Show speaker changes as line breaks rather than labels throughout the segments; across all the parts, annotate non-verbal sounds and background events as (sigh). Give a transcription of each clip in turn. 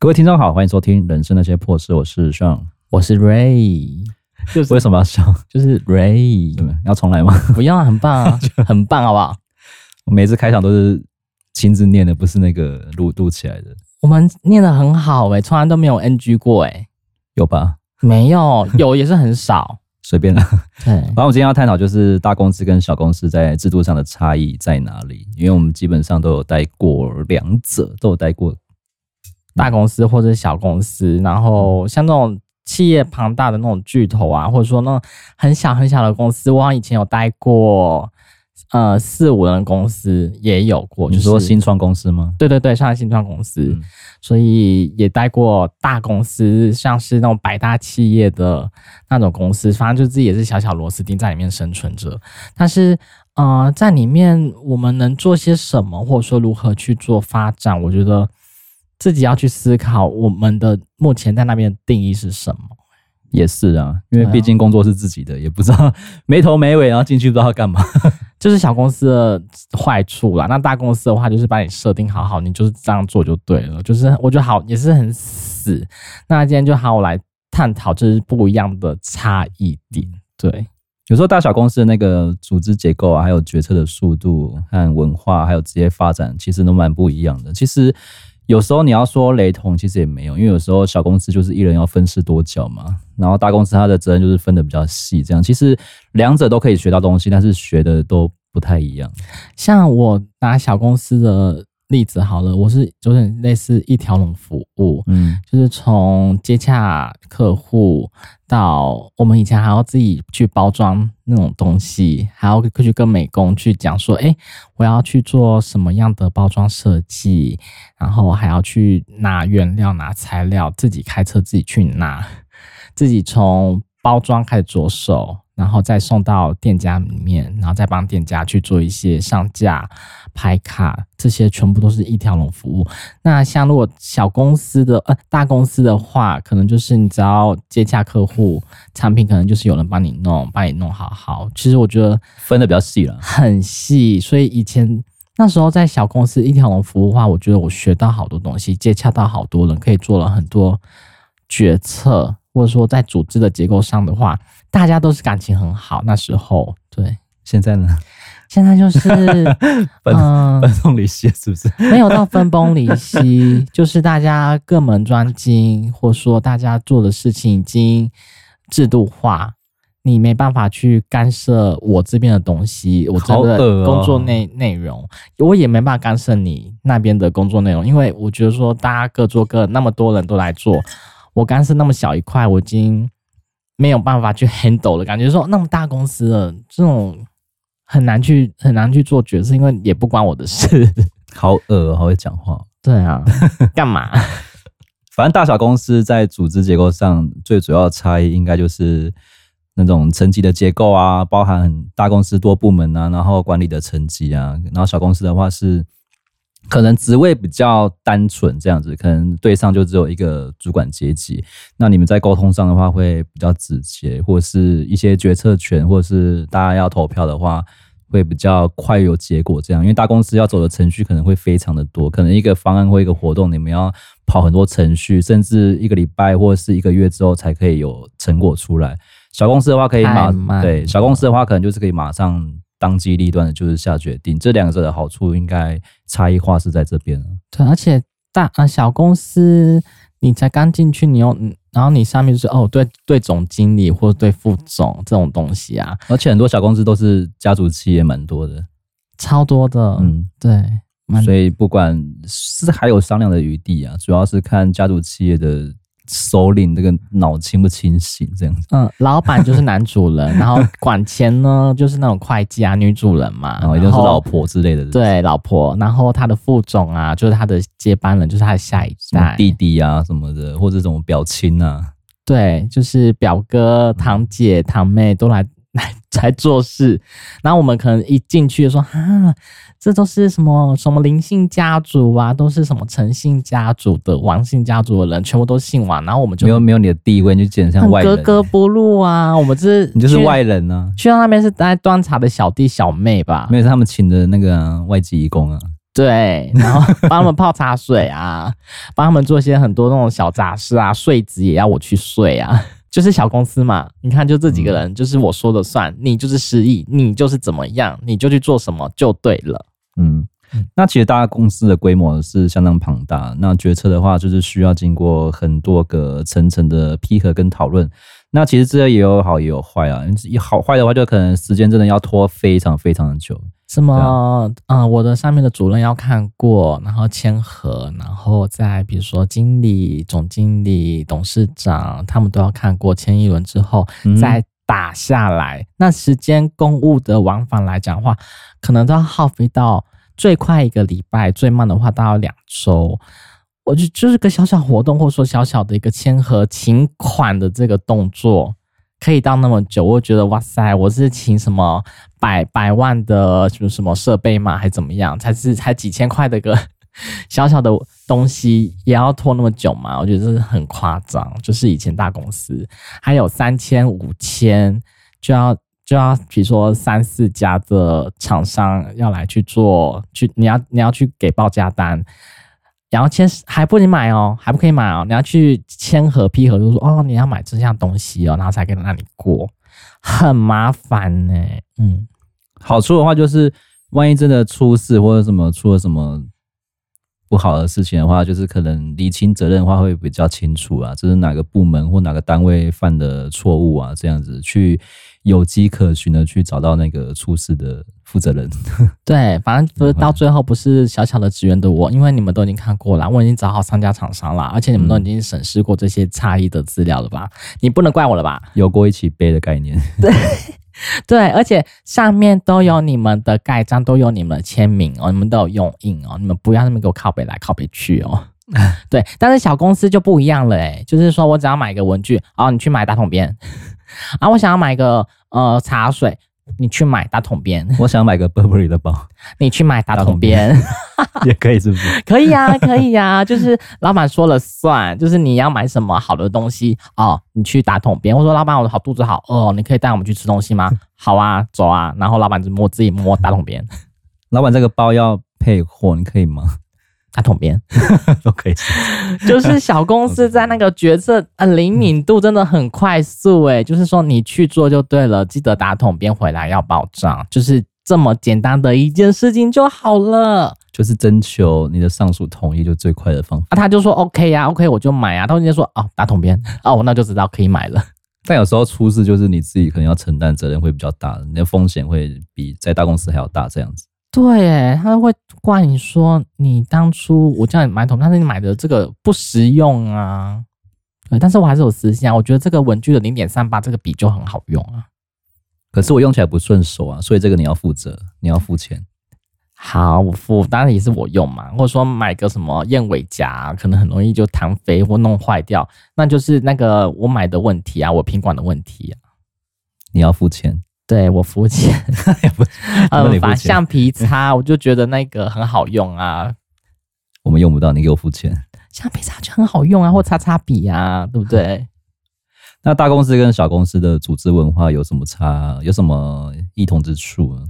各位听众好，欢迎收听《人生那些破事》，我是 Sean，
我是 Ray。
就是为什么要笑？
就是 Ray，
要重来吗？
不要，很棒啊，(laughs) 很棒，好不好？
我每次开场都是亲自念的，不是那个录录起来的。
我们念的很好诶、欸，从来都没有 NG 过诶、欸，
有吧？
没有，有也是很少，(laughs)
随便啦。
对，
然后我们今天要探讨就是大公司跟小公司在制度上的差异在哪里？因为我们基本上都有待过两者，都有待过
大公司或者小公司，然后像那种。企业庞大的那种巨头啊，或者说那种很小很小的公司，我好像以前有待过，呃，四五人公司也有过。
就是说新创公司吗？
对对对，像新创公司，
嗯，
所以也待过大公司，像是那种百大企业的那种公司，反正就自己也是小小螺丝钉在里面生存着。但是，呃，在里面我们能做些什么，或者说如何去做发展，我觉得。自己要去思考，我们的目前在那边的定义是什么？
也是啊，因为毕竟工作是自己的，也不知道没头没尾，然后进去不知道要干嘛。(laughs)
就是小公司的坏处啦。那大公司的话，就是把你设定好好，你就是这样做就对了。就是我觉得好，也是很死。那今天就好，我来探讨，就是不一样的差异点。对，
有时候大小公司的那个组织结构啊，还有决策的速度和文化，还有职业发展，其实都蛮不一样的。其实。有时候你要说雷同，其实也没有，因为有时候小公司就是一人要分饰多角嘛，然后大公司它的责任就是分的比较细，这样其实两者都可以学到东西，但是学的都不太一样。
像我拿小公司的。例子好了，我是有点类似一条龙服务，嗯，就是从接洽客户到我们以前还要自己去包装那种东西，还要去跟美工去讲说，哎，我要去做什么样的包装设计，然后还要去拿原料、拿材料，自己开车自己去拿，自己从包装开始着手。然后再送到店家里面，然后再帮店家去做一些上架、拍卡，这些全部都是一条龙服务。那像如果小公司的呃大公司的话，可能就是你只要接洽客户，产品可能就是有人帮你弄，帮你弄好好。其实我觉得
分的比较细了，
很细。所以以前那时候在小公司一条龙服务的话，我觉得我学到好多东西，接洽到好多人，可以做了很多决策，或者说在组织的结构上的话。大家都是感情很好，那时候对。
现在呢？
现在就是 (laughs)
分、呃、分崩离析，是不是？
没有到分崩离析，(laughs) 就是大家各门专精，或说大家做的事情已经制度化，你没办法去干涉我这边的东西，我这个工作内内容，我也没办法干涉你那边的工作内容，因为我觉得说大家各做各，那么多人都来做，我干涉那么小一块，我已经。没有办法去 handle 了感觉，说那么大公司的这种很难去很难去做决策，因为也不关我的事。(laughs)
好恶，好会讲话。
对啊，(laughs) 干嘛？
反正大小公司在组织结构上最主要的差异，应该就是那种层级的结构啊，包含大公司多部门啊，然后管理的层级啊，然后小公司的话是。可能职位比较单纯，这样子，可能对上就只有一个主管阶级。那你们在沟通上的话，会比较直接，或者是一些决策权，或者是大家要投票的话，会比较快有结果。这样，因为大公司要走的程序可能会非常的多，可能一个方案或一个活动，你们要跑很多程序，甚至一个礼拜或者是一个月之后才可以有成果出来。小公司的话可以马，对，小公司的话可能就是可以马上。当机立断的就是下决定，这两者的好处应该差异化是在这边。
对，而且大啊小公司，你才刚进去，你又然后你上面就是哦，对对，总经理或者对副总这种东西啊，
而且很多小公司都是家族企业，蛮多的，
超多的，嗯，对，
所以不管是还有商量的余地啊，主要是看家族企业的。首领这个脑清不清醒这样子？嗯，
老板就是男主人，(laughs) 然后管钱呢就是那种会计啊，女主人嘛，
然后也就是老婆之类的。
对，老婆。然后他的副总啊，就是他的接班人，就是他的下一代
弟弟啊什么的，或者什么表亲啊。
对，就是表哥、堂姐、堂妹都来。来来做事，然后我们可能一进去就说啊，这都是什么什么林姓家族啊，都是什么陈姓家族的、王姓家族的人，全部都姓王，然后我们就
没有没有你的地位，你就简直像外人，
格格不入啊。我们这是
你就是外人呢、啊，
去到那边是来端茶的小弟小妹吧？
没有，是他们请的那个、啊、外籍义工啊。
对，然后帮他们泡茶水啊，帮他们做一些很多那种小杂事啊，睡姿也要我去睡啊，就是小公司嘛。你看，就这几个人，就是我说了算，你就是失忆，你就是怎么样，你就去做什么就对了。
嗯，那其实大家公司的规模是相当庞大，那决策的话就是需要经过很多个层层的批核跟讨论。那其实这也有好也有坏啊，好坏的话就可能时间真的要拖非常非常的久。
什么？嗯、呃，我的上面的主任要看过，然后签合，然后再比如说经理、总经理、董事长，他们都要看过，签一轮之后再打下来。嗯、那时间公务的往返来讲的话，可能都要耗费到最快一个礼拜，最慢的话都要两周。我就就是个小小活动，或者说小小的一个签合请款的这个动作。可以到那么久，我觉得哇塞，我是请什么百百万的什么什么设备吗？还怎么样？才是才几千块的个 (laughs) 小小的东西，也要拖那么久吗？我觉得这是很夸张。就是以前大公司还有三千五千，就要就要比如说三四家的厂商要来去做，去你要你要去给报价单。然后签还不能买哦，还不可以买哦，你要去签核批核，就说哦，你要买这项东西哦，然后才可以让你过，很麻烦呢。嗯，
好处的话就是，万一真的出事或者什么出了什么不好的事情的话，就是可能厘清责任的话会比较清楚啊，这是哪个部门或哪个单位犯的错误啊，这样子去。有迹可循的去找到那个出事的负责人。(laughs)
对，反正不是到最后不是小小的职员的我，因为你们都已经看过了，我已经找好商家厂商了，而且你们都已经审视过这些差异的资料了吧？你不能怪我了吧？
有过一起背的概念。(laughs)
对对，而且上面都有你们的盖章，都有你们的签名哦，你们都有用印哦，你们不要那么给我靠北来靠北去哦。(laughs) 对，但是小公司就不一样了诶，就是说我只要买一个文具，哦，你去买打统编。啊，我想要买个呃茶水，你去买打桶边。
我想买个 Burberry 的包，
你去买打桶边
也可以，是不是？(laughs)
可以呀、啊，可以呀、啊，就是老板说了算，就是你要买什么好的东西哦，你去打桶边。我说老板，我的好肚子好饿哦，你可以带我们去吃东西吗？(laughs) 好啊，走啊。然后老板就摸自己摸打桶边。
老板，这个包要配货，你可以吗？
打统编
都可以，(laughs) (laughs)
就是小公司在那个决策 (laughs) 呃灵敏度真的很快速诶，就是说你去做就对了，记得打桶边回来要报账，就是这么简单的一件事情就好了。
就是征求你的上属同意，就最快的方法。
啊，他就说 OK 呀，OK 我就买啊。他直接说哦，打桶边哦，我那就知道可以买了。
但有时候出事就是你自己可能要承担责任会比较大，你的风险会比在大公司还要大，这样子。
对，哎，他会怪你说你当初我叫你买桶，但是你买的这个不实用啊。对，但是我还是有私心啊，我觉得这个文具的零点三八这个笔就很好用啊。
可是我用起来不顺手啊，所以这个你要负责，你要付钱。
好，我付，当然也是我用嘛。或者说买个什么燕尾夹，可能很容易就弹飞或弄坏掉，那就是那个我买的问题啊，我品管的问题啊。
你要付钱。
对，我肤浅，(laughs) 嗯，把橡皮擦，(laughs) 我就觉得那个很好用啊。
我们用不到，你给我付钱。
橡皮擦就很好用啊，或擦擦笔啊，对不对？(laughs)
那大公司跟小公司的组织文化有什么差？有什么异同之处呢？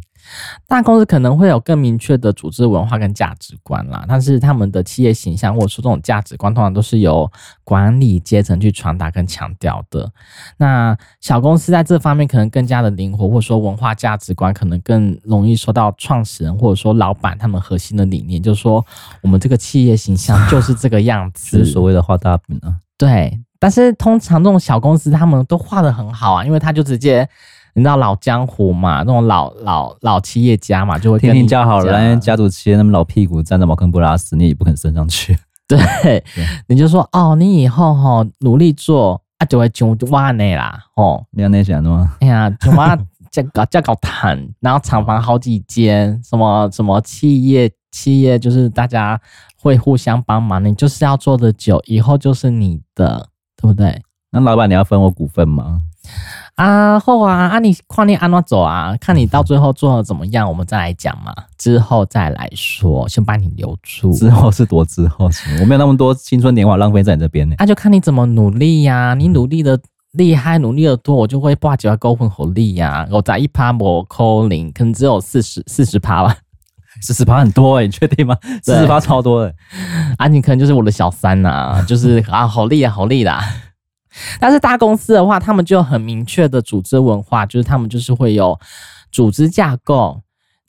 大公司可能会有更明确的组织文化跟价值观啦，但是他们的企业形象或者说这种价值观，通常都是由管理阶层去传达跟强调的。那小公司在这方面可能更加的灵活，或者说文化价值观可能更容易受到创始人或者说老板他们核心的理念，就是说我们这个企业形象就是这个样子，
就是所谓的画大饼啊。
对，但是通常这种小公司他们都画得很好啊，因为他就直接。你知道老江湖嘛？那种老老老企业家嘛，就会
天天叫好了，家族企业那么老屁股站在茅坑不拉屎，你也不肯升上去。(laughs)
对，对你就说哦，你以后哈努力做啊，就会上万内啦。哦，
你要那想的吗？
哎呀，就挖这搞 (laughs) 这搞谈，然后厂房好几间，什么什么企业企业，就是大家会互相帮忙，你就是要做的久，以后就是你的，对不对？
那老板你要分我股份吗？
啊，后啊，啊你跨年安怎走啊？看你到最后做的怎么样，我们再来讲嘛。之后再来说，先把你留住。
之后是多之后，我没有那么多青春年华浪费在你这边呢。
那、啊、就看你怎么努力呀、啊。你努力的厉害，努力的多，我就会挂几块高分好利呀。我在一趴摩扣零，可能只有四十四十趴吧。
四十趴很多哎、欸，你确定吗？四十趴超多哎、
欸，啊，你可能就是我的小三呐、啊，就是啊，好利啊，好利啦。但是大公司的话，他们就有很明确的组织文化，就是他们就是会有组织架构。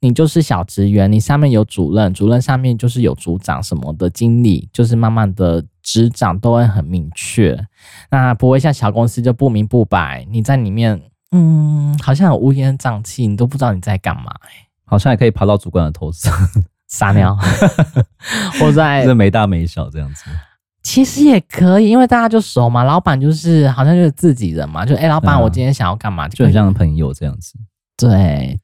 你就是小职员，你上面有主任，主任上面就是有组长什么的，经理就是慢慢的职掌都会很明确，那不会像小公司就不明不白。你在里面，嗯，好像有乌烟瘴气，你都不知道你在干嘛、欸，
好像也可以爬到主管的头上
撒尿，(laughs) (laughs) 或在
这没大没小这样子。
其实也可以，因为大家就熟嘛，老板就是好像就是自己人嘛，就哎、欸，老板，我今天想要干嘛、嗯，
就很像朋友这样子，
对。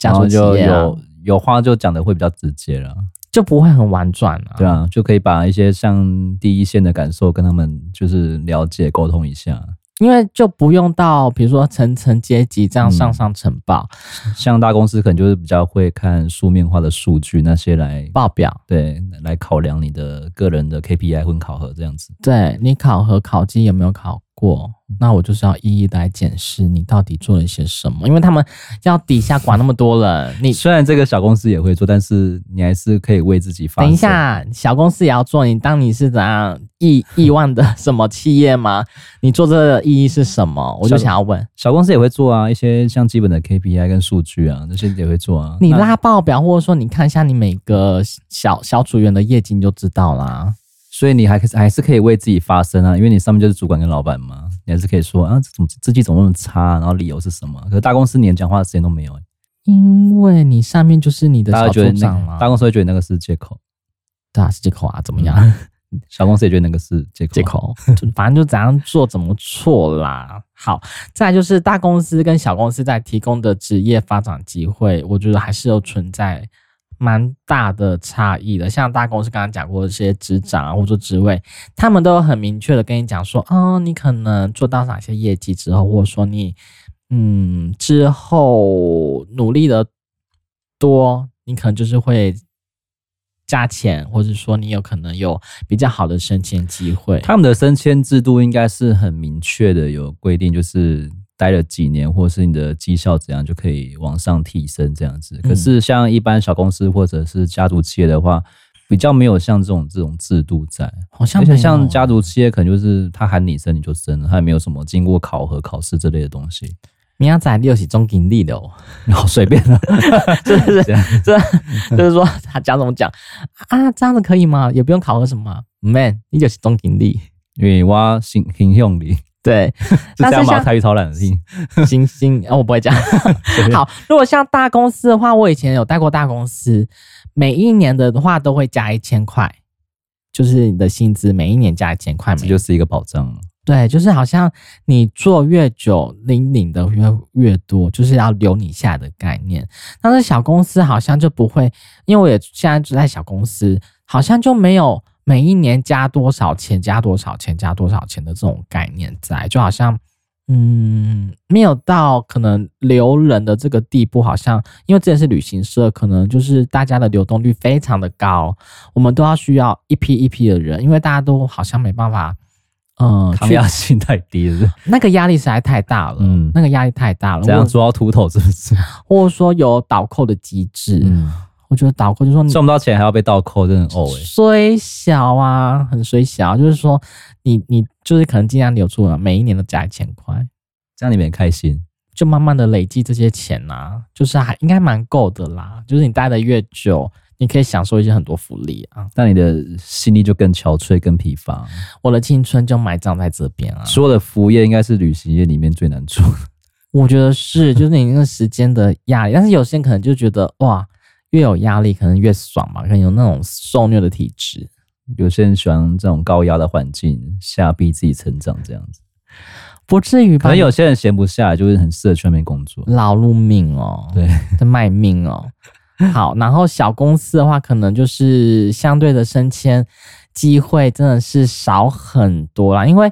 然后就有有话就讲的会比较直接了，
就不会很婉转了。
对啊，就可以把一些像第一线的感受跟他们就是了解沟通一下。
因为就不用到比如说层层阶级这样上上层报，
嗯，像大公司可能就是比较会看书面化的数据那些来
报表，
对，来考量你的个人的 KPI 混考核这样子。
对，你考核考绩有没有考过？那我就是要一一来检视你到底做了一些什么，因为他们要底下管那么多人。你 (laughs)
虽然这个小公司也会做，但是你还是可以为自己发。
等一下，小公司也要做。你当你是怎样亿亿万的什么企业吗？你做这个意义是什么？我就想要问，
小公司也会做啊，一些像基本的 KPI 跟数据啊，那些也会做啊。
你拉报表，或者说你看一下你每个小小组员的业绩，你就知道啦。
所以你还还是可以为自己发声啊，因为你上面就是主管跟老板嘛，你还是可以说啊，怎么自己怎么那么差，然后理由是什么？可是大公司连讲话的时间都没有、欸，
因为你上面就是你的小组长嘛。
大公司会觉得那个是借口，
对啊，是借口啊，怎么样？(laughs)
小公司也觉得那个是借口，
借口，(laughs) 反正就怎样做怎么错啦。好，再来就是大公司跟小公司在提供的职业发展机会，我觉得还是有存在。蛮大的差异的，像大公司刚刚讲过的这些职掌啊，或者职位，他们都有很明确的跟你讲说，哦，你可能做到哪些业绩之后，或者说你，嗯，之后努力的多，你可能就是会加钱，或者说你有可能有比较好的升迁机会。
他们的升迁制度应该是很明确的，有规定就是。待了几年，或是你的绩效怎样，就可以往上提升这样子。可是像一般小公司或者是家族企业的话，比较没有像这种这种制度在。
好像
而且像家族企业，可能就是他喊你升你就升了，他也没有什么经过考核考试这类的东西。
明仔载又是总经理的哦，
好 (laughs) 随便了，(laughs)
是不是？这就是说他讲怎么讲啊？这样子可以吗？也不用考核什么？Man，你就是总经理，
因为我形形象力。
对，(laughs)
是这样吗？台语超懒的听，
星星，(laughs) 哦，我不会讲。(laughs) 好，如果像大公司的话，我以前有带过大公司，每一年的话都会加一千块，就是你的薪资每一年加一千块，
这就是一个保障。
对，就是好像你做越久，领领的越越多，就是要留你下来的概念。但是小公司好像就不会，因为我也现在就在小公司，好像就没有。每一年加多少钱，加多少钱，加多少钱的这种概念在，就好像，嗯，没有到可能留人的这个地步，好像因为这也是旅行社，可能就是大家的流动率非常的高，我们都要需要一批一批的人，因为大家都好像没办法，嗯，
抗压性太低了，
那个压力实在太大了，嗯，那个压力太大了，
这样做到秃头是不是？
或者说有倒扣的机制，嗯。我觉得倒扣就是说你
赚不到钱还要被倒扣，真的很呕哎。
虽小啊，很虽小，就是说你你就是可能尽量留住了，每一年都加一千块，
这样你们也开心，
就慢慢的累积这些钱呐、啊，就是还应该蛮够的啦。就是你待的越久，你可以享受一些很多福利啊，
但你的心力就更憔悴、更疲乏。
我的青春就埋葬在这边啊。
说的服务业应该是旅行业里面最难做的，
我觉得是，就是你那个时间的压力，但是有些人可能就觉得哇。越有压力，可能越爽嘛，可能有那种受虐的体质。
有些人喜欢这种高压的环境下逼自己成长，这样子
不至于吧？
可能有些人闲不下来，就是很适合去外面工作，
劳碌命哦，
对，(laughs)
在卖命哦。好，然后小公司的话，可能就是相对的升迁机会真的是少很多啦，因为。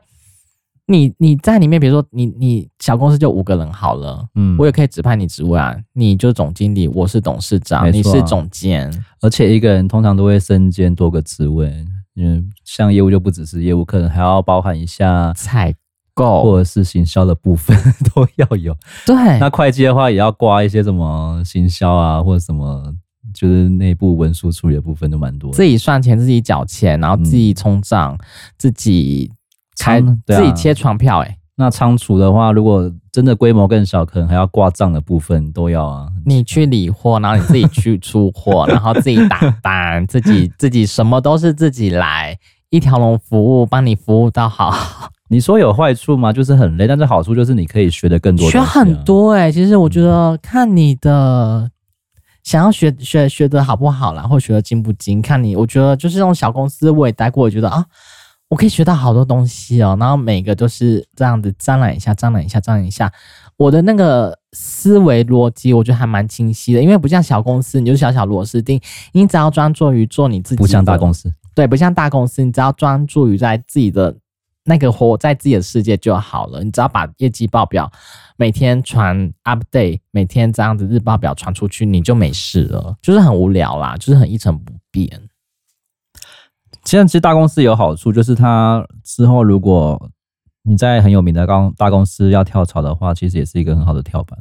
你你在里面，比如说你你小公司就五个人好了，嗯，我也可以指派你职位啊，你就是总经理，我是董事长，啊、你是总监，
而且一个人通常都会身兼多个职位，因为像业务就不只是业务，可能还要包含一下
采购
或者是行销的部分 (laughs) 都要有。
对，
那会计的话也要挂一些什么行销啊，或者什么就是内部文书处理的部分都蛮多。
自己算钱，自己缴钱，然后自己冲账、嗯，自己开，啊、自己切船票、欸。哎，
那仓储的话，如果真的规模更小，可能还要挂账的部分都要啊。
你去理货，然后你自己去出货，然后自己打单，自己自己什么都是自己来，一条龙服务，帮你服务到好。(laughs)
你说有坏处吗？就是很累，但是好处就是你可以学的更多、啊，
学很多哎、欸。其实我觉得看你的想要学学学的好不好啦，或学的精不精，看你。我觉得就是这种小公司我也待过，我觉得啊，我可以学到好多东西哦。然后每个都是这样子沾染一下，沾染一下，沾染一下。我的那个思维逻辑，我觉得还蛮清晰的，因为不像小公司，你就是小小螺丝钉，你只要专注于做你自己。
不像大公司，
对，不像大公司，你只要专注于在自己的。那个活在自己的世界就好了，你只要把业绩报表每天传 update，每天这样子日报表传出去，你就没事了。就是很无聊啦，就是很一成不变。
现在其实大公司有好处，就是它之后如果你在很有名的公大公司要跳槽的话，其实也是一个很好的跳板。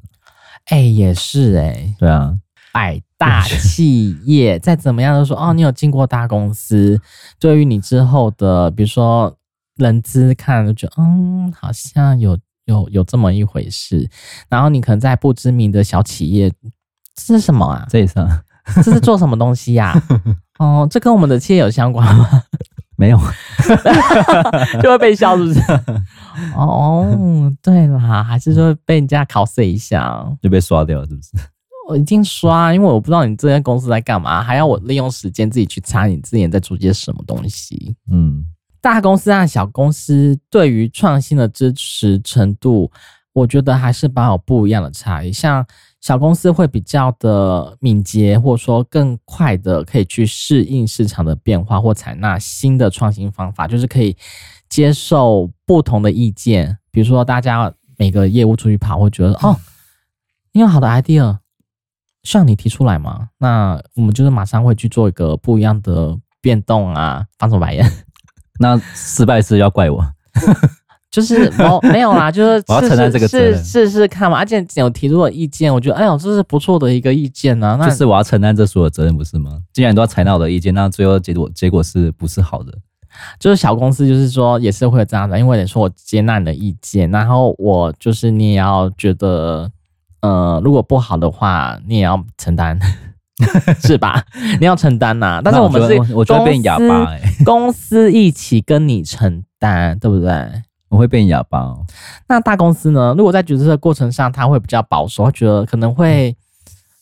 哎、欸，也是哎、欸，
对啊，
百大企业再怎么样都说哦，你有进过大公司，对于你之后的，比如说。人资看就觉得，嗯，好像有有有这么一回事。然后你可能在不知名的小企业，这是什么啊？
这也算，
这是做什么东西呀、啊？(laughs) 哦，这跟我们的企业有相关吗？(laughs)
没有，(laughs)
就会被笑，是不是？(laughs) 哦，对啦，还是说被人家考试一下，
就被刷掉了，是不是？
我已经刷，因为我不知道你这间公司在干嘛，还要我利用时间自己去查你之前在做些什么东西。嗯。大公司和小公司对于创新的支持程度，我觉得还是蛮有不一样的差异。像小公司会比较的敏捷，或者说更快的可以去适应市场的变化，或采纳新的创新方法，就是可以接受不同的意见。比如说，大家每个业务出去跑，会觉得哦，你有好的 idea，需要你提出来吗？那我们就是马上会去做一个不一样的变动啊，翻什么白眼？(laughs)
那失败是要怪我，
就是没 (laughs) 没有啦，就是
我要承担这个责任，
试试看嘛。而且有提出的意见，我觉得哎呦，这是不错的一个意见呐、啊。那
就是我要承担这所有责任，不是吗？既然你都要采纳我的意见，那最后结果结果是不是好的？
就是小公司，就是说也是会有这样的，因为你说我接纳你的意见，然后我就是你也要觉得，呃，如果不好的话，你也要承担。(laughs) 是吧？你要承担呐、啊，但是我们是
我就会变哑巴。
公司一起跟你承担，对不对？
我会变哑巴哦。
那大公司呢？如果在决策的过程上，他会比较保守，他觉得可能会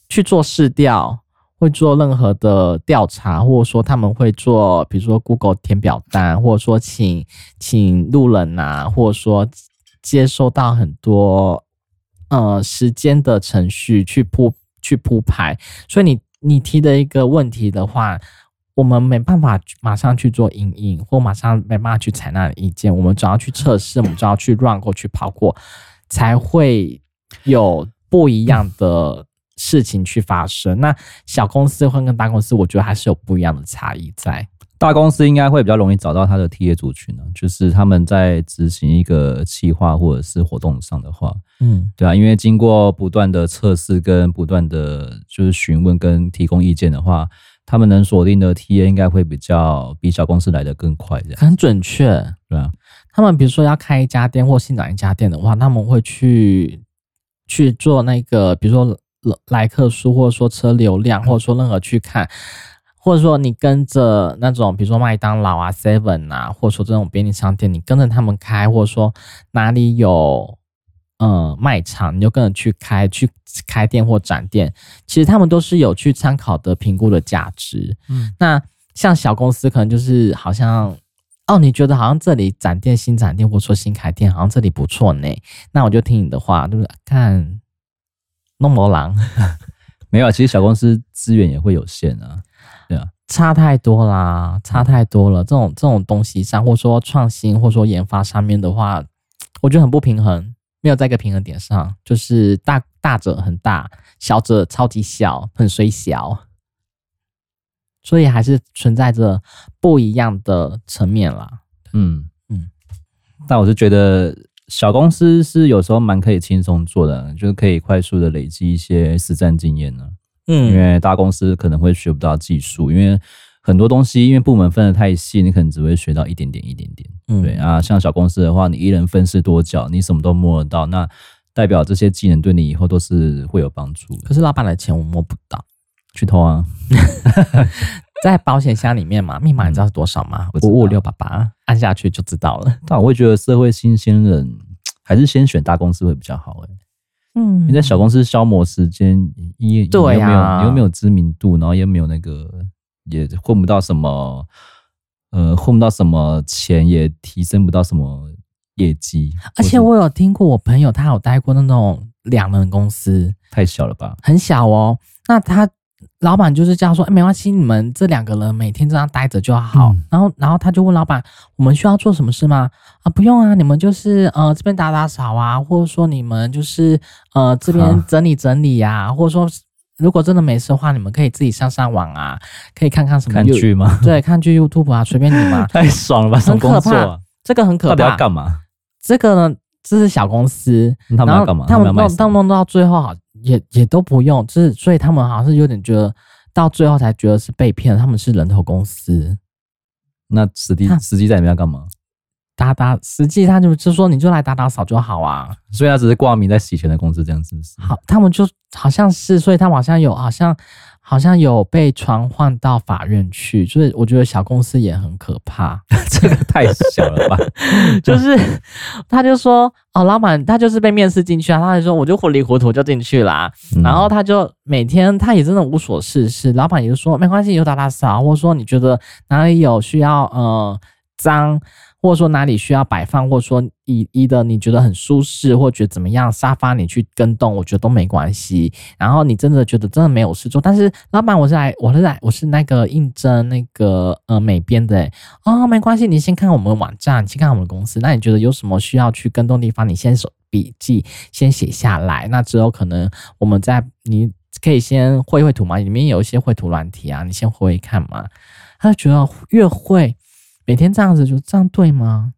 去做市调，会做任何的调查，或者说他们会做，比如说 Google 填表单，或者说请请路人啊，或者说接收到很多呃时间的程序去铺。去铺排，所以你你提的一个问题的话，我们没办法马上去做因应，或马上没办法去采纳意见，我们总要去测试，我们总要去 run 过去跑过，才会有不一样的事情去发生。那小公司会跟大公司，我觉得还是有不一样的差异在。
大公司应该会比较容易找到他的 TA 族群呢，就是他们在执行一个企划或者是活动上的话，嗯，对啊，因为经过不断的测试跟不断的就是询问跟提供意见的话，他们能锁定的 TA 应该会比较比小公司来的更快，这样
很准确，
对啊。
他们比如说要开一家店或新涨一家店的话，他们会去去做那个，比如说来客数，或者说车流量，或者说任何去看。或者说你跟着那种，比如说麦当劳啊、Seven 啊，或者说这种便利商店，你跟着他们开，或者说哪里有呃卖场，你就跟着去开，去开店或展店。其实他们都是有去参考的评估的价值。嗯，那像小公司可能就是好像哦，你觉得好像这里展店、新展店，或者说新开店，好像这里不错呢。那我就听你的话，就是？看弄魔狼 (laughs)
没有，其实小公司资源也会有限啊。对啊，
差太多啦，差太多了。这种这种东西上，或者说创新，或者说研发上面的话，我觉得很不平衡，没有在一个平衡点上，就是大大者很大，小者超级小，很虽小，所以还是存在着不一样的层面啦。
嗯嗯，但我是觉得小公司是有时候蛮可以轻松做的，就是可以快速的累积一些实战经验呢。嗯，因为大公司可能会学不到技术，因为很多东西因为部门分的太细，你可能只会学到一点点一点点。嗯，对啊，像小公司的话，你一人分饰多角，你什么都摸得到，那代表这些技能对你以后都是会有帮助。
可是老板的钱我摸不到，
去偷啊，(laughs)
在保险箱里面嘛，密码你知道是多少吗？(laughs) 五五六八八，按下去就知道了。
但我会觉得社会新鲜人还是先选大公司会比较好哎。嗯，你在小公司消磨时间，你对呀，你又没有知名度，然后又没有那个，也混不到什么，呃，混不到什么钱，也提升不到什么业绩。
而且我有听过我朋友，他有待过那种两人公司，
太小了吧？
很小哦，那他。老板就是这样说，哎，没关系，你们这两个人每天这样待着就好。嗯、然后，然后他就问老板，我们需要做什么事吗？啊，不用啊，你们就是呃这边打打扫啊，或者说你们就是呃这边整理整理呀、或者说如果真的没事的话，你们可以自己上上网啊，可以看看什么
看剧吗？(laughs)
对，看剧 YouTube 啊，随便你嘛。(laughs)
太爽了吧，很可怕。
这个很可怕。
到底要干嘛？
这个呢，这是小公司，
他们要干嘛？
他们弄，他们弄到最后好。也也都不用，就是所以他们好像是有点觉得，到最后才觉得是被骗。他们是人头公司，
那实际实际在里面要干嘛？
打打，实际他就就说你就来打打扫就好啊。(laughs)
所以他只是挂名在洗钱的公司这样子？
好，他们就好像是，所以他们好像有好像。好像有被传唤到法院去，所以我觉得小公司也很可怕。(laughs)
这个太小了吧？(laughs)
就是他就说哦，老板他就是被面试进去啊，他就说我就糊里糊涂就进去啦。嗯、然后他就每天他也真的无所事事，老板也就说没关系，你就打打扫，或者说你觉得哪里有需要呃脏。或者说哪里需要摆放，或者说一一的你觉得很舒适，或觉得怎么样，沙发你去跟动，我觉得都没关系。然后你真的觉得真的没有事做，但是老板，我是来，我是来，我是那个应征那个呃美编的，哦，没关系，你先看我们网站，先看我们公司。那你觉得有什么需要去跟动地方，你先手笔记先写下来。那之后可能我们在你可以先绘一绘图嘛，里面有一些绘图软体啊，你先会一看嘛。他觉得越会。每天这样子就这样对吗？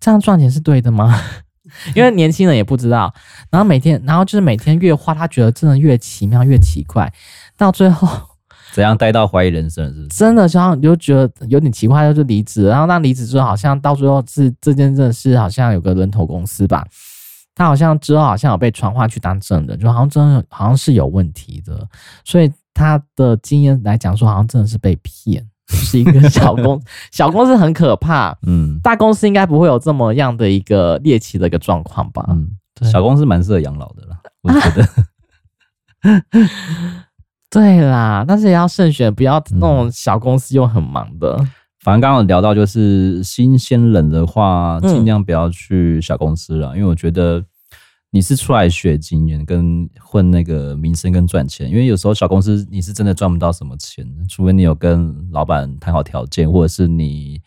这样赚钱是对的吗？(laughs) 因为年轻人也不知道，然后每天，然后就是每天越花，他觉得真的越奇妙越奇怪，到最后 (laughs)
怎样待到怀疑人生是不是？
真的，像就觉得有点奇怪，就离职，然后那离职之后，好像到最后是这件正事，好像有个人头公司吧，他好像之后好像有被传话去当证人，就好像真的好像是有问题的，所以他的经验来讲说，好像真的是被骗。(laughs) 是一个小公 (laughs) 小公司很可怕，嗯，大公司应该不会有这么样的一个猎奇的一个状况吧？嗯，
小公司蛮适合养老的啦，(laughs) 我觉得。
对啦，但是也要慎选，不要那种小公司又很忙的。嗯、
反正刚刚聊到，就是新鲜人的话，尽量不要去小公司了，嗯、因为我觉得。你是出来学经验跟混那个名声跟赚钱，因为有时候小公司你是真的赚不到什么钱，除非你有跟老板谈好条件，或者是你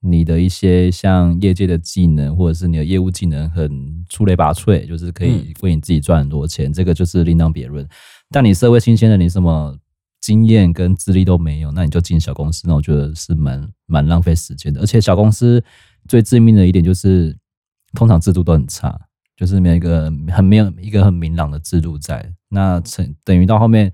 你的一些像业界的技能，或者是你的业务技能很出类拔萃，就是可以为你自己赚很多钱，嗯、这个就是另当别论。但你社会新鲜的，你什么经验跟资历都没有，那你就进小公司，那我觉得是蛮蛮浪费时间的。而且小公司最致命的一点就是，通常制度都很差。就是没有一个很没有一个很明朗的制度在，那成等于到后面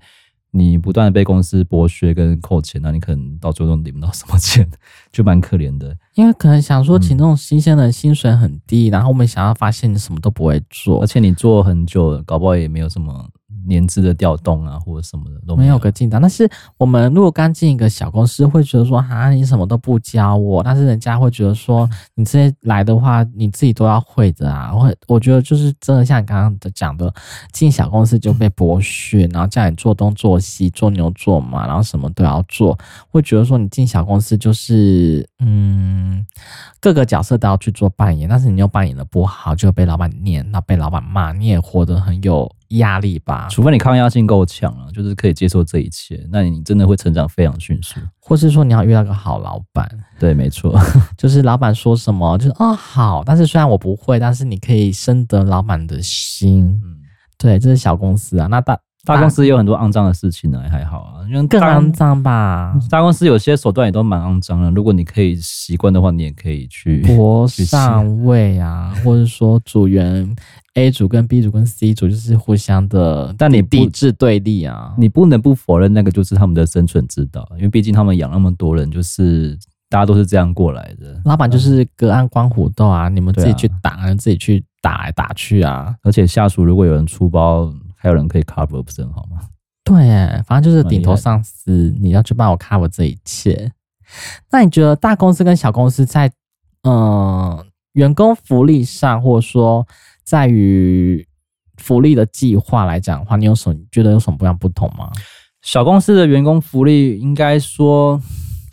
你不断的被公司剥削跟扣钱，那你可能到最后都领不到什么钱，就蛮可怜的。
因为可能想说请那种新鲜的薪水很低，嗯、然后我们想要发现你什么都不会做，而
且你做很久了，搞不好也没有什么。年资的调动啊，或者什么的都没有，
个进展。但是我们如果刚进一个小公司，会觉得说，啊，你什么都不教我。但是人家会觉得说，(laughs) 你这些来的话，你自己都要会的啊。我我觉得就是真的像你刚刚的讲的，进小公司就被剥削，然后叫你做东做西，做牛做马，然后什么都要做。会觉得说，你进小公司就是，嗯，各个角色都要去做扮演，但是你又扮演的不好，就被老板念，那被老板骂，你也活得很有。压力吧，
除非你抗压性够强啊，就是可以接受这一切，那你真的会成长非常迅速。
或是说你要遇到个好老板，
对，没错，(laughs)
就是老板说什么就是哦好，但是虽然我不会，但是你可以深得老板的心。嗯，对，这是小公司啊，那大。大公司有很多肮脏的事情呢，还好啊，因为更肮脏吧。大公司有些手段也都蛮肮脏的，如果你可以习惯的话，你也可以去。博上位啊，或者说组员 A 组跟 B 组跟 C 组就是互相的，
但你
抵制对立啊，
你不能不否认那个就是他们的生存之道，因为毕竟他们养那么多人，就是大家都是这样过来的。
老板就是隔岸观虎斗啊，你们自己去打，啊、自己去打来打去啊。
而且下属如果有人出包，还有人可以 cover，不是很好吗？
对，反正就是顶头上司，你要去帮我 cover 这一切。那你觉得大公司跟小公司在嗯、呃、员工福利上，或者说在于福利的计划来讲的话，你有什么觉得有什么不样不同吗？
小公司的员工福利应该说，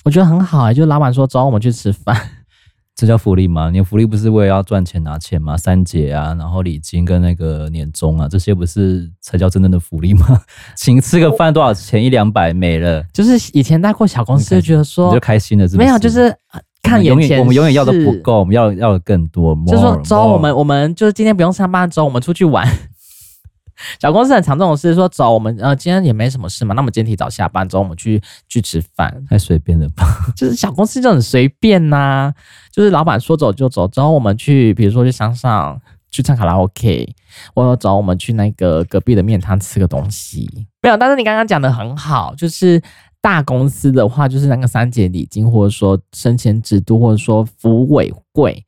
我觉得很好哎、欸，就是老板说找我们去吃饭。(laughs)
这叫福利吗？你的福利不是为了要赚钱拿钱吗？三节啊，然后礼金跟那个年终啊，这些不是才叫真正的福利吗？(laughs) 请吃个饭多少钱？一两百没了。
就是以前待过小公司，就觉得说
你就开心了是不是，
没有，就是看眼前，
我们永远要的不够，我们要要的更多。
就是说，走，我们我们就是今天不用上班，走，我们出去玩。(laughs) 小公司很常这种事，说走，我们呃今天也没什么事嘛，那我们今天提早下班，走，我们去去吃饭，
太随便了吧？(laughs)
就是小公司就很随便呐、啊，就是老板说走就走，走我们去，比如说去山上去唱卡拉 OK，或者走我们去那个隔壁的面摊吃个东西，没有。但是你刚刚讲的很好，就是大公司的话，就是那个三节礼金，或者说升迁制度，或者说福委会。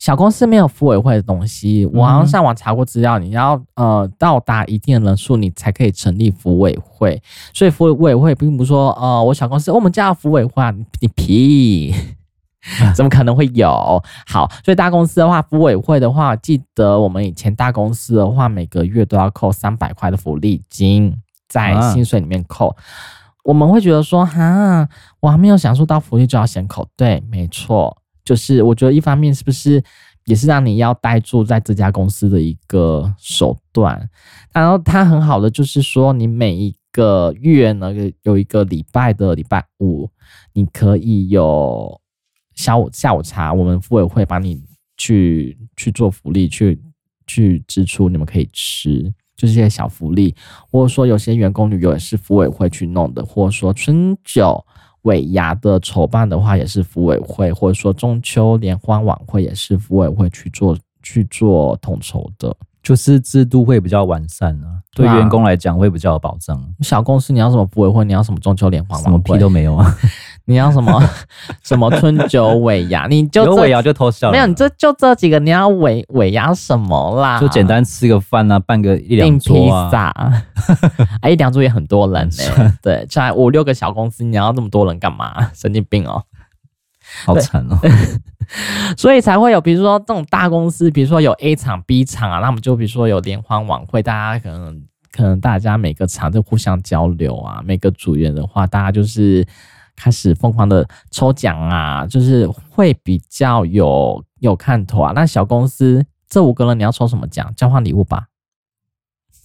小公司没有福委会的东西，我好像上网查过资料，你要呃到达一定的人数，你才可以成立福委会。所以福委会并不是说呃我小公司我们叫福委会啊，你屁，(laughs) 怎么可能会有？好，所以大公司的话，福委会的话，记得我们以前大公司的话，每个月都要扣三百块的福利金，在薪水里面扣。我们会觉得说，哈，我还没有享受到福利就要先扣，对，没错。就是我觉得一方面是不是也是让你要待住在这家公司的一个手段，然后它很好的就是说你每一个月呢有一个礼拜的礼拜五，你可以有下午下午茶，我们妇委会帮你去去做福利，去去支出，你们可以吃，就是一些小福利，或者说有些员工旅游也是服委会去弄的，或者说春酒。尾牙的筹办的话，也是服委会，或者说中秋联欢晚会也是服委会去做去做统筹的，
就是制度会比较完善啊，对员工来讲会比较有保障。
小公司你要什么服委会，你要什么中秋联欢晚会，什么
屁都没有啊。
你要什么 (laughs) 什么春酒尾牙，你就
有尾牙就偷笑。
没有，你这就这几个，你要尾尾牙什么啦？
就简单吃个饭啊，办个一两桌啊，
啊 (laughs) 一两桌也很多人呢、欸。对，才五六个小公司，你要那么多人干嘛？神经病哦，
好惨哦。(laughs)
所以才会有，比如说这种大公司，比如说有 A 厂、B 厂啊，那么就比如说有联欢晚会，大家可能可能大家每个厂就互相交流啊，每个组员的话，大家就是。开始疯狂的抽奖啊，就是会比较有有看头啊。那小公司这五个人，你要抽什么奖？交换礼物吧。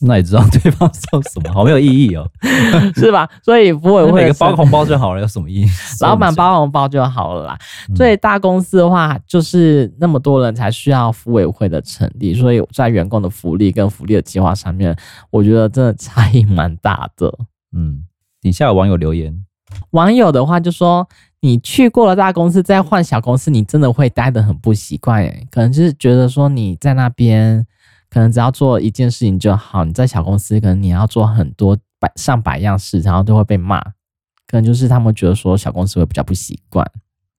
那你知道对方送什么？好没有意义哦，(laughs)
是吧？所以福委会
每个包红包就好了，有什么意义？(laughs)
老板包红包就好了啦。所以大公司的话，就是那么多人才需要服委会的成立。所以在员工的福利跟福利的计划上面，我觉得真的差异蛮大的。
嗯，底下有网友留言。
网友的话就说：“你去过了大公司，再换小公司，你真的会待得很不习惯。诶，可能就是觉得说你在那边，可能只要做一件事情就好。你在小公司，可能你要做很多百上百样事，然后都会被骂。可能就是他们觉得说小公司会比较不习惯。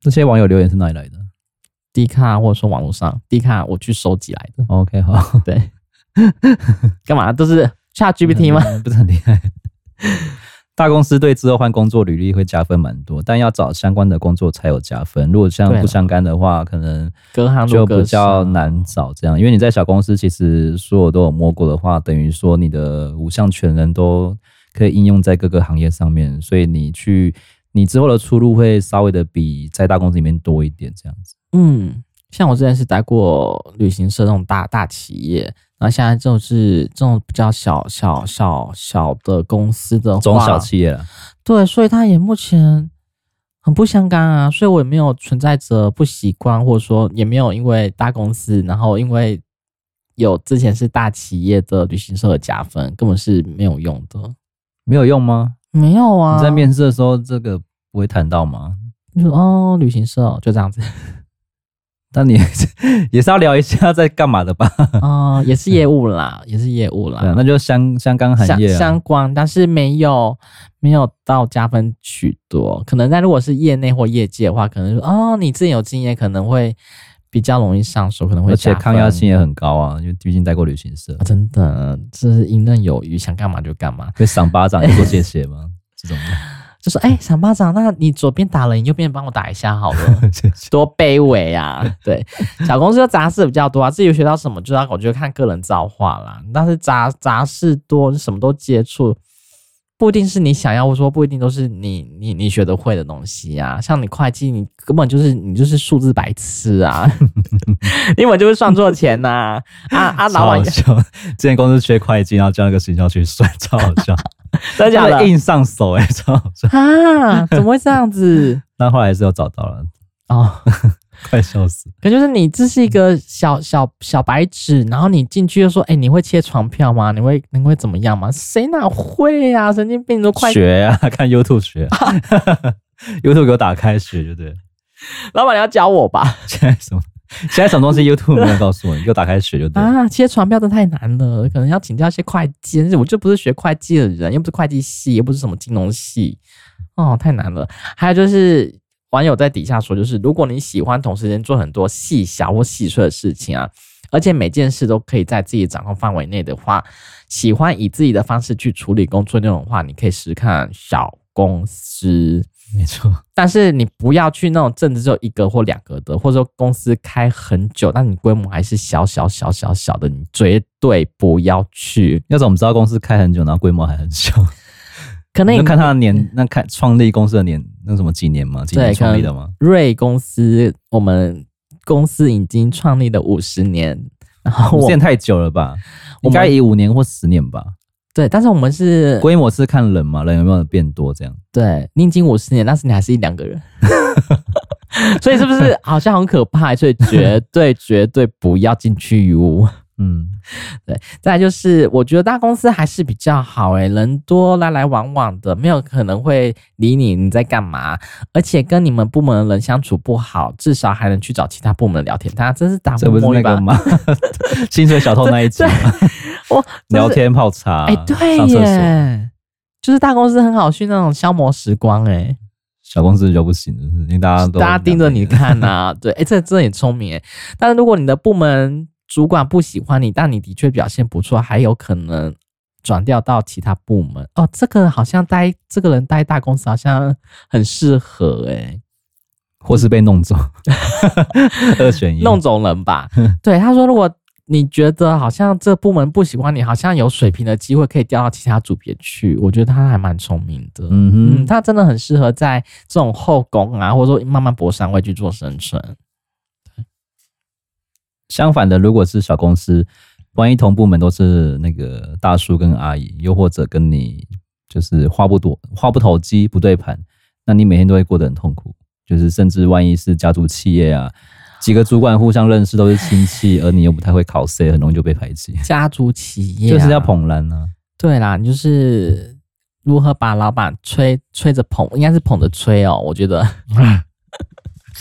这些网友留言是哪里来的
？D 卡或者说网络上 D 卡，我去收集来的。
OK，好，
对，(laughs) 干嘛都是 (laughs) ChatGPT 吗？
不是很厉害。”大公司对之后换工作履历会加分蛮多，但要找相关的工作才有加分。如果像不相干的话，可能就比较难找这样。因为你在小公司，其实所有都有摸过的话，等于说你的五项全能都可以应用在各个行业上面，所以你去你之后的出路会稍微的比在大公司里面多一点这样子。
嗯，像我之前是待过旅行社那种大大企业。然后现在就是这种比较小小小小的公司的
中小企业了，
对，所以它也目前很不相干啊，所以我也没有存在着不习惯，或者说也没有因为大公司，然后因为有之前是大企业的旅行社的加分，根本是没有用的，
没有用吗？(laughs)
没有啊！
你在面试的时候这个不会谈到吗？
你说哦，旅行社就这样子。
那你 (laughs) 也是要聊一下在干嘛的吧？
哦、嗯，也是业务啦，(laughs) 也是业务啦。
对，那就相相关行业、啊、
相关，但是没有没有到加分许多。可能在如果是业内或业界的话，可能说哦，你自己有经验，可能会比较容易上手，可能会
而且抗压性也很高啊，因为毕竟待过旅行社。
啊、真的，这是游刃有余，想干嘛就干嘛，(laughs)
可以赏巴掌，说谢谢吗？这种。
就说哎，赏巴掌，那你左边打了，你右边帮我打一下好了，(laughs) 多卑微啊！(laughs) 对，小公司的杂事比较多啊，自己有学到什么，就要我觉得看个人造化啦。但是杂杂事多，什么都接触，不一定是你想要，我说不一定都是你你你学得会的东西啊。像你会计，你根本就是你就是数字白痴啊，你根本就是算错钱呐！啊啊，老板，
之前公司缺会计，然后叫那个行销去算，超好笑。(laughs)
真的假的？
硬上手哎、欸，超好笑
啊！怎么会这样子？(laughs)
那后来还是有找到了
哦，
快笑死！
可就是你这是一个小小小白纸，然后你进去就说：“哎、欸，你会切床票吗？你会你会怎么样吗？”谁哪会呀、啊？神经病都快
学呀、啊！(laughs) 看 YouTube 学，(laughs) YouTube 给我打开学就对。
老板，你要教我吧？
现在什么？现在什么东西 YouTube 没有告诉我，(laughs) 你给我打开学就对
啊！切传票真太难了，可能要请教一些会计，我就不是学会计的人，又不是会计系，又不是什么金融系，哦，太难了。还有就是网友在底下说，就是如果你喜欢同时间做很多细小或细碎的事情啊，而且每件事都可以在自己掌控范围内的话，喜欢以自己的方式去处理工作内容的话，你可以试试看小公司。
没错，
但是你不要去那种正职只有一个或两个的，或者说公司开很久，但你规模还是小小小小小的，你绝对不要去。
要怎么知道公司开很久，然后规模还很小？
可能你
看他的年，那看创立公司的年，那什么几年吗？几年创立的吗？
瑞公司，我们公司已经创立了五十年，然后
时间太久了吧？应该以五年或十年吧。
对，但是我们是
规模是看人嘛，人有没有变多这样？
对，你已经五十年，但是你还是一两个人，(laughs) 所以是不是好像很可怕？所以绝对绝对不要进去哟。嗯，对，再来就是，我觉得大公司还是比较好诶，人多来来往往的，没有可能会理你你在干嘛，而且跟你们部门的人相处不好，至少还能去找其他部门聊天。他真是打不，
这不是那个吗？(laughs) (laughs) 薪水小偷那一集吗？
我 (laughs)
聊天泡茶，
哎，对耶，就是大公司很好去那种消磨时光，哎，
小公司就不行了，因为大家都
大家盯着你看呐，对，哎，这这很聪明，但是如果你的部门。主管不喜欢你，但你的确表现不错，还有可能转调到其他部门哦。这个好像待这个人待大公司好像很适合诶，
或是被弄走，(laughs) 二选一，
弄走人吧。(laughs) 对，他说，如果你觉得好像这部门不喜欢你，好像有水平的机会可以调到其他组别去，我觉得他还蛮聪明的。嗯他真的很适合在这种后宫啊，或者说慢慢搏上位去做生存。
相反的，如果是小公司，万一同部门都是那个大叔跟阿姨，又或者跟你就是话不多、话不投机、不对盘，那你每天都会过得很痛苦。就是甚至万一是家族企业啊，几个主管互相认识，都是亲戚，而你又不太会考 C，很容易就被排挤。
家族企业、啊、
就是要捧人啊。
对啦，就是如何把老板吹吹着捧，应该是捧着吹哦。我觉得。(laughs)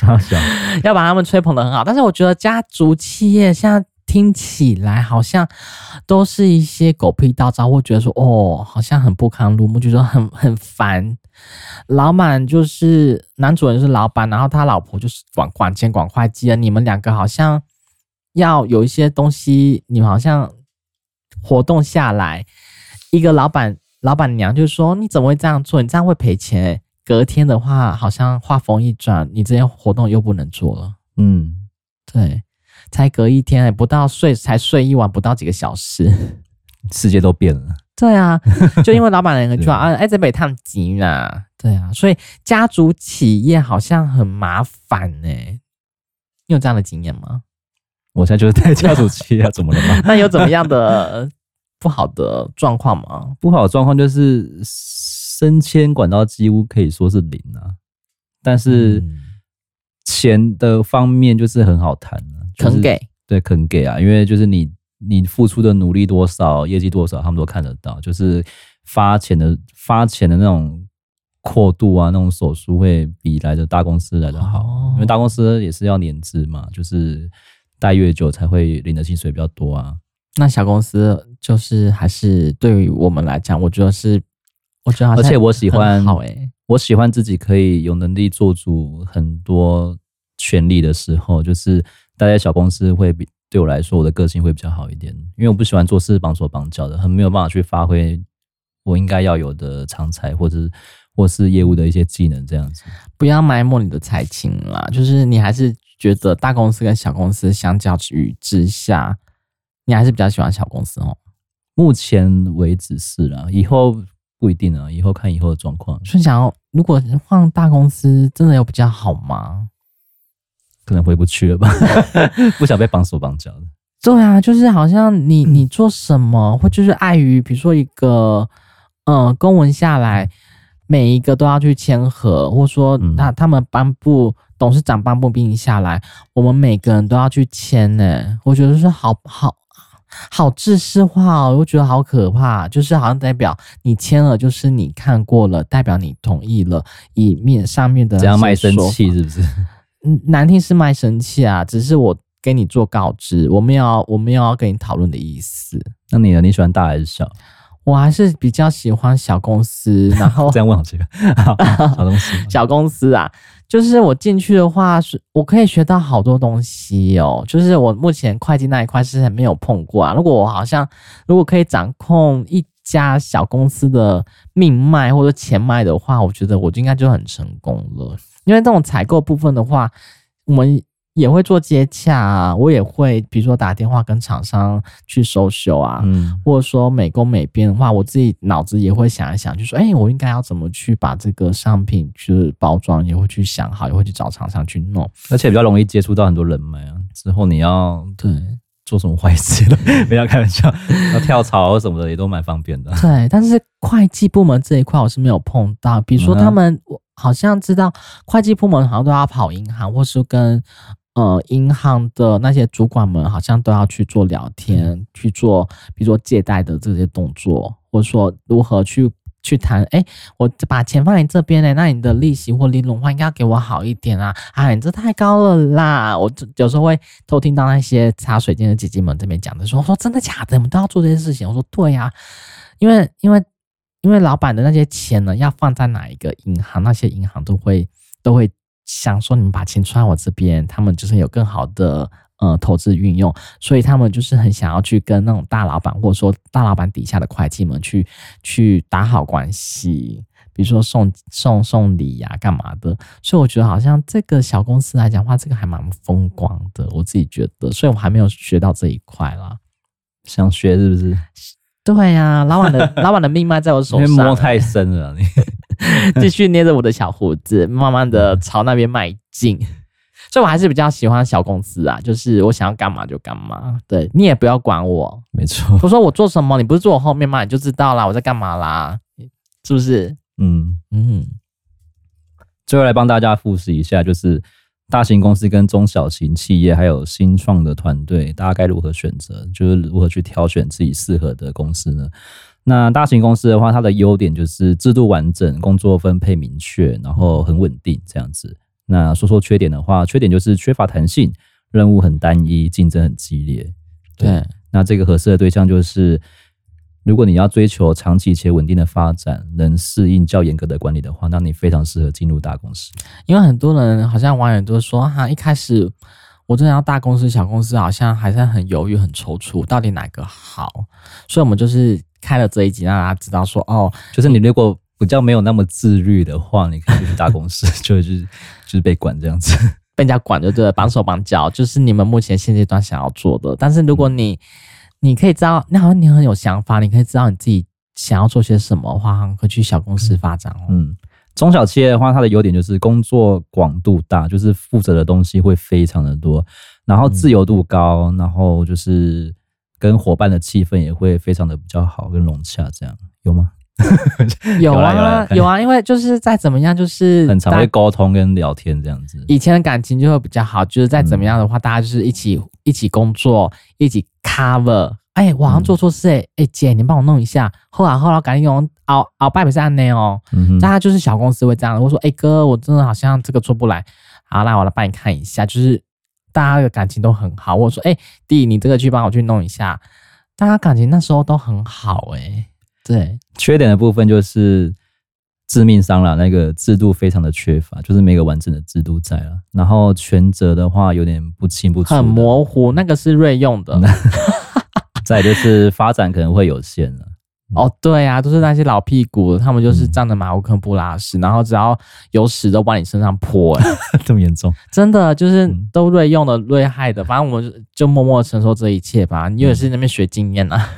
(laughs) 要把他们吹捧的很好，但是我觉得家族企业现在听起来好像都是一些狗屁倒灶，会觉得说哦，好像很不堪入目，就说很很烦。老板就是男主人是老板，然后他老婆就是管管钱管会计，你们两个好像要有一些东西，你们好像活动下来，一个老板老板娘就说你怎么会这样做？你这样会赔钱。隔天的话，好像话锋一转，你这些活动又不能做了。嗯，对，才隔一天，不到睡，才睡一晚，不到几个小时，
世界都变了。
对啊，(laughs) 就因为老板人就说啊，哎，这边烫急啦。对啊，所以家族企业好像很麻烦呢。你有这样的经验吗？
我现在就是在家族企业，怎么了吗？(laughs)
那有怎么样的不好的状况吗？
不好的状况就是。升迁管道几乎可以说是零啊，但是钱的方面就是很好谈啊，
肯给
对肯给啊，因为就是你你付出的努力多少，业绩多少，他们都看得到，就是发钱的发钱的那种阔度啊，那种手速会比来的大公司来的好。因为大公司也是要年资嘛，就是待越久才会领的薪水比较多啊。
那小公司就是还是对于我们来讲，我觉得是，我觉得好，
而且我喜欢
好诶，
我喜欢自己可以有能力做主很多权利的时候，就是待在小公司会比对我来说，我的个性会比较好一点，因为我不喜欢做事绑手绑脚的，很没有办法去发挥我应该要有的长才，或者是或是业务的一些技能这样子。
不要埋没你的才情啦，就是你还是觉得大公司跟小公司相较于之下。你还是比较喜欢小公司哦？
目前为止是啦，以后不一定啊，以后看以后的状况。
所以想要，如果换大公司，真的有比较好吗？
可能回不去了吧，(laughs) 不想被绑手绑脚的。
对啊，就是好像你你做什么，或就是碍于，比如说一个嗯、呃、公文下来，每一个都要去签核，或者说他他们颁布。董事长颁布命令下来，我们每个人都要去签呢。我觉得是好好好制式化哦，我觉得好可怕。就是好像代表你签了，就是你看过了，代表你同意了，以面上面的这样卖身契是不是？嗯，难听是卖身契啊，只是我给你做告知，我没有我没有要跟你讨论的意思。
那你呢？你喜欢大还是小？
我还是比较喜欢小公司。然后 (laughs)
这样问好奇怪，小东西，
小公司啊。就是我进去的话，是我可以学到好多东西哦。就是我目前会计那一块是还没有碰过啊。如果我好像如果可以掌控一家小公司的命脉或者钱脉的话，我觉得我就应该就很成功了。因为这种采购部分的话，我们。也会做接洽啊，我也会，比如说打电话跟厂商去收修啊，嗯，或者说美工美编的话，我自己脑子也会想一想，就说，哎，我应该要怎么去把这个商品去包装，也会去想好，也会去找厂商去弄，
而且比较容易接触到很多人脉啊。之后你要对做什么坏事了，(laughs) 不要开玩笑，(laughs) 要跳槽什么的也都蛮方便的。
对，但是会计部门这一块我是没有碰到，比如说他们，我好像知道会计部门好像都要跑银行，或是跟。呃，银行的那些主管们好像都要去做聊天，嗯、去做，比如说借贷的这些动作，或者说如何去去谈。哎，我把钱放在这边呢，那你的利息或利润的话，应该要给我好一点啊！哎，你这太高了啦！我有时候会偷听到那些茶水间的姐姐们这边讲的说，说真的假的？你们都要做这些事情。我说对呀、啊，因为因为因为老板的那些钱呢，要放在哪一个银行，那些银行都会都会。想说你们把钱存在我这边，他们就是有更好的呃投资运用，所以他们就是很想要去跟那种大老板或者说大老板底下的会计们去去打好关系，比如说送送送礼呀、啊、干嘛的。所以我觉得好像这个小公司来讲的话，这个还蛮风光的，我自己觉得。所以我还没有学到这一块啦，
想学是不是？
对呀、啊，老板的老板的命脉在我手上，
摸太深了你。(laughs)
继续捏着我的小胡子，慢慢的朝那边迈进。所以，我还是比较喜欢小公司啊，就是我想要干嘛就干嘛。对，你也不要管我，
没错。
我说我做什么，你不是坐我后面吗？你就知道啦，我在干嘛啦，是不是？嗯嗯。
最后来帮大家复习一下，就是大型公司跟中小型企业，还有新创的团队，大家该如何选择？就是如何去挑选自己适合的公司呢？那大型公司的话，它的优点就是制度完整，工作分配明确，然后很稳定这样子。那说说缺点的话，缺点就是缺乏弹性，任务很单一，竞争很激烈。对，对那这个合适的对象就是，如果你要追求长期且稳定的发展，能适应较严格的管理的话，那你非常适合进入大公司。
因为很多人好像网友都说，哈，一开始。我真的要大公司、小公司，好像还是很犹豫、很踌躇，到底哪个好？所以，我们就是开了这一集，让大家知道说，哦，
就是你如果比较没有那么自律的话，你可以去大公司，(laughs) 就是就是被管这样子，
被人家管就对了，绑手绑脚，就是你们目前现阶段想要做的。但是，如果你你可以知道，那好像你很有想法，你可以知道你自己想要做些什么的话，可以去小公司发展哦。
嗯。中小企业的话，它的优点就是工作广度大，就是负责的东西会非常的多，然后自由度高，然后就是跟伙伴的气氛也会非常的比较好，跟融洽，这样有吗？(laughs)
有啊，有啊，因为就是再怎么样，就是
很常会沟通跟聊天这样子，
以前的感情就会比较好，就是再怎么样的话，大家就是一起一起工作，一起 cover。哎，我好像做错事哎，哎姐，你帮我弄一下。后来后来赶紧用熬熬拜不是按呢哦，大家就是小公司会这样。我说哎哥，我真的好像这个做不来。好，来我来帮你看一下，就是大家的感情都很好。我说，哎、欸，弟，你这个去帮我去弄一下，大家感情那时候都很好、欸，哎，对。
缺点的部分就是致命伤了，那个制度非常的缺乏，就是没有完整的制度在了。然后权责的话有点不清不楚，
很模糊，那个是瑞用的。(laughs)
再就是发展可能会有限了。
哦，对啊，都是那些老屁股，他们就是仗着马虎坑不拉屎，嗯、然后只要有屎都往你身上泼，哎，
这么严重？
真的就是都瑞用的瑞害的，反正我们就，就默默承受这一切吧。你也是那边学经验啊。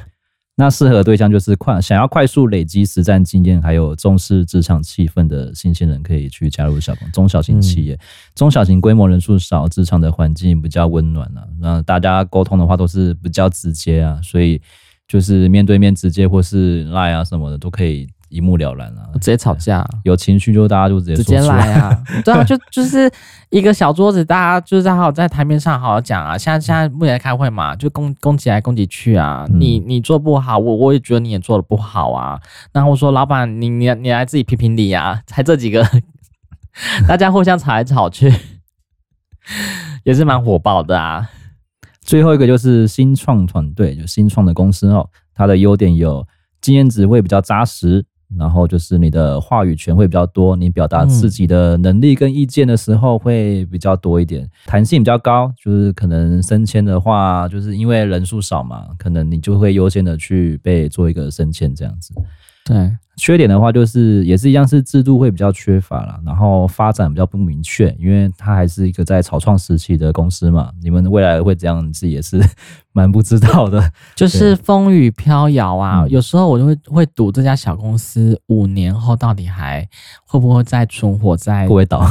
那适合对象就是快想要快速累积实战经验，还有重视职场气氛的新鲜人，可以去加入小公中小型企业。嗯、中小型规模人数少，职场的环境比较温暖啊。那大家沟通的话都是比较直接啊，所以就是面对面直接或是 Line 啊什么的都可以。一目了然啊，
直接吵架，
有情绪就大家就直接说
直接来啊，(laughs) 对啊，就就是一个小桌子，大家就是在好好在台面上好好讲啊。现在现在目前开会嘛，就攻攻击来攻击去啊。嗯、你你做不好，我我也觉得你也做的不好啊。然后我说老板，你你你来自己评评理啊。(laughs) 才这几个，(laughs) 大家互相吵来吵去，也是蛮火爆的啊。
最后一个就是新创团队，就新创的公司哦，它的优点有经验值会比较扎实。然后就是你的话语权会比较多，你表达自己的能力跟意见的时候会比较多一点，弹性比较高。就是可能升迁的话，就是因为人数少嘛，可能你就会优先的去被做一个升迁这样子。
对，
缺点的话就是也是一样，是制度会比较缺乏了，然后发展比较不明确，因为它还是一个在草创时期的公司嘛，你们未来会怎样，自己也是蛮不知道的，(laughs)
就是风雨飘摇啊。有时候我就会会赌这家小公司五年后到底还会不会再存活在，
不会倒，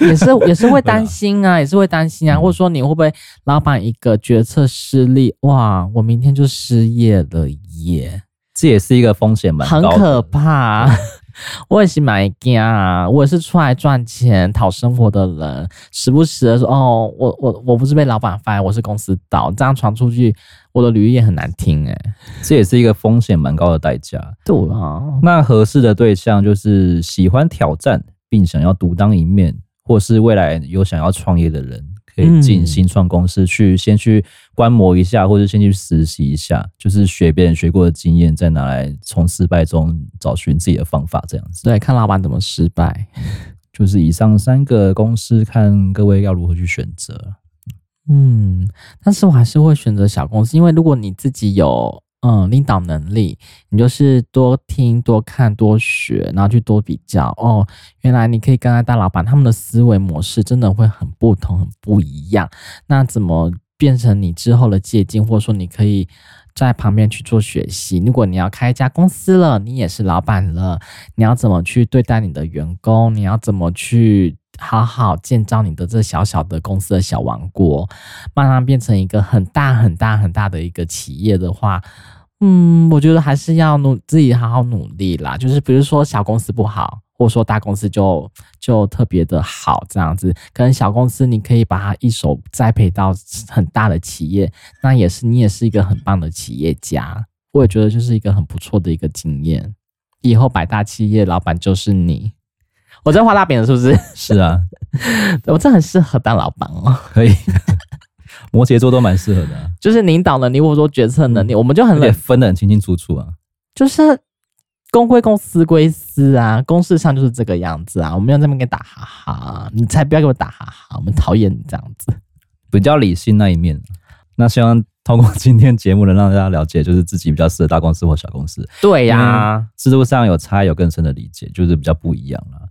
也是也是会 (laughs) 担心啊，也是会担心啊，或者说你会不会老板一个决策失利，哇，我明天就失业了耶。
这也是一个风险蛮高的，
很可怕。(laughs) 我也是蛮惊啊，我也是出来赚钱讨生活的人，时不时的说哦，我我我不是被老板 fire，我是公司倒，这样传出去，我的履历也很难听哎。
这也是一个风险蛮高的代价。
对啊，
那合适的对象就是喜欢挑战并想要独当一面，或是未来有想要创业的人。可以进新创公司去，先去观摩一下，或者先去实习一下，就是学别人学过的经验，再拿来从失败中找寻自己的方法，这样子。
对，看老板怎么失败。(laughs)
就是以上三个公司，看各位要如何去选择。
嗯，但是我还是会选择小公司，因为如果你自己有。嗯，领导能力，你就是多听、多看、多学，然后去多比较。哦，原来你可以跟大老板他们的思维模式真的会很不同、很不一样。那怎么变成你之后的借鉴，或者说你可以在旁边去做学习？如果你要开一家公司了，你也是老板了，你要怎么去对待你的员工？你要怎么去好好建造你的这小小的公司的小王国，慢慢变成一个很大、很大、很大的一个企业的话？嗯，我觉得还是要努自己好好努力啦。就是比如说小公司不好，或者说大公司就就特别的好这样子。可能小公司你可以把它一手栽培到很大的企业，那也是你也是一个很棒的企业家。我也觉得就是一个很不错的一个经验。以后百大企业老板就是你，我在画大饼了是不是？
是啊，(laughs)
我这很适合当老板哦，(laughs)
可以。摩羯座都蛮适合的、啊，
就是领导能力或者说决策能力，嗯、我们就很得
分得很清清楚楚啊。
就是公归公，私归私啊，公事上就是这个样子啊。我们要在那边打哈哈，你才不要给我打哈哈，我们讨厌你这样子。
比较理性那一面，那希望通过今天节目能让大家了解，就是自己比较适合大公司或小公司。
对呀、啊，
制度上有差，有更深的理解，就是比较不一样了。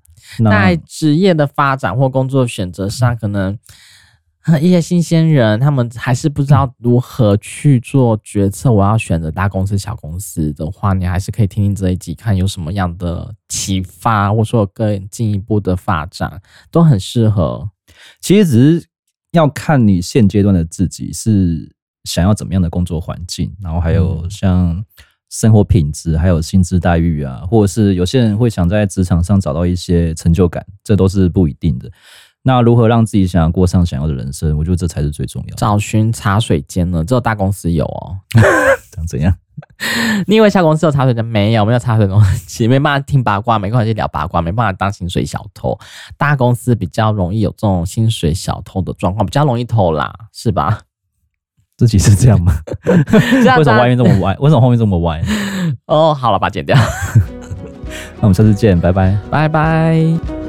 在职业的发展或工作选择上，可能。一些新鲜人，他们还是不知道如何去做决策。我要选择大公司、小公司的话，你还是可以听听这一集，看有什么样的启发，或者说有更进一步的发展，都很适合。
其实只是要看你现阶段的自己是想要怎么样的工作环境，然后还有像生活品质，还有薪资待遇啊，或者是有些人会想在职场上找到一些成就感，这都是不一定的。那如何让自己想要过上想要的人生？我觉得这才是最重要的。
找寻茶水间呢，只有大公司有哦。(laughs)
想怎样？(laughs)
你以为小公司有茶水间？没有，没有茶水东西，没办法听八卦，没办法去聊八卦，没办法当薪水小偷。大公司比较容易有这种薪水小偷的状况，比较容易偷啦，是吧？
自己是这样吗？(laughs) 为什么外面这么歪？为什么后面这么歪？
哦，好了，把它剪掉。(laughs)
那我们下次见，拜拜，
拜拜。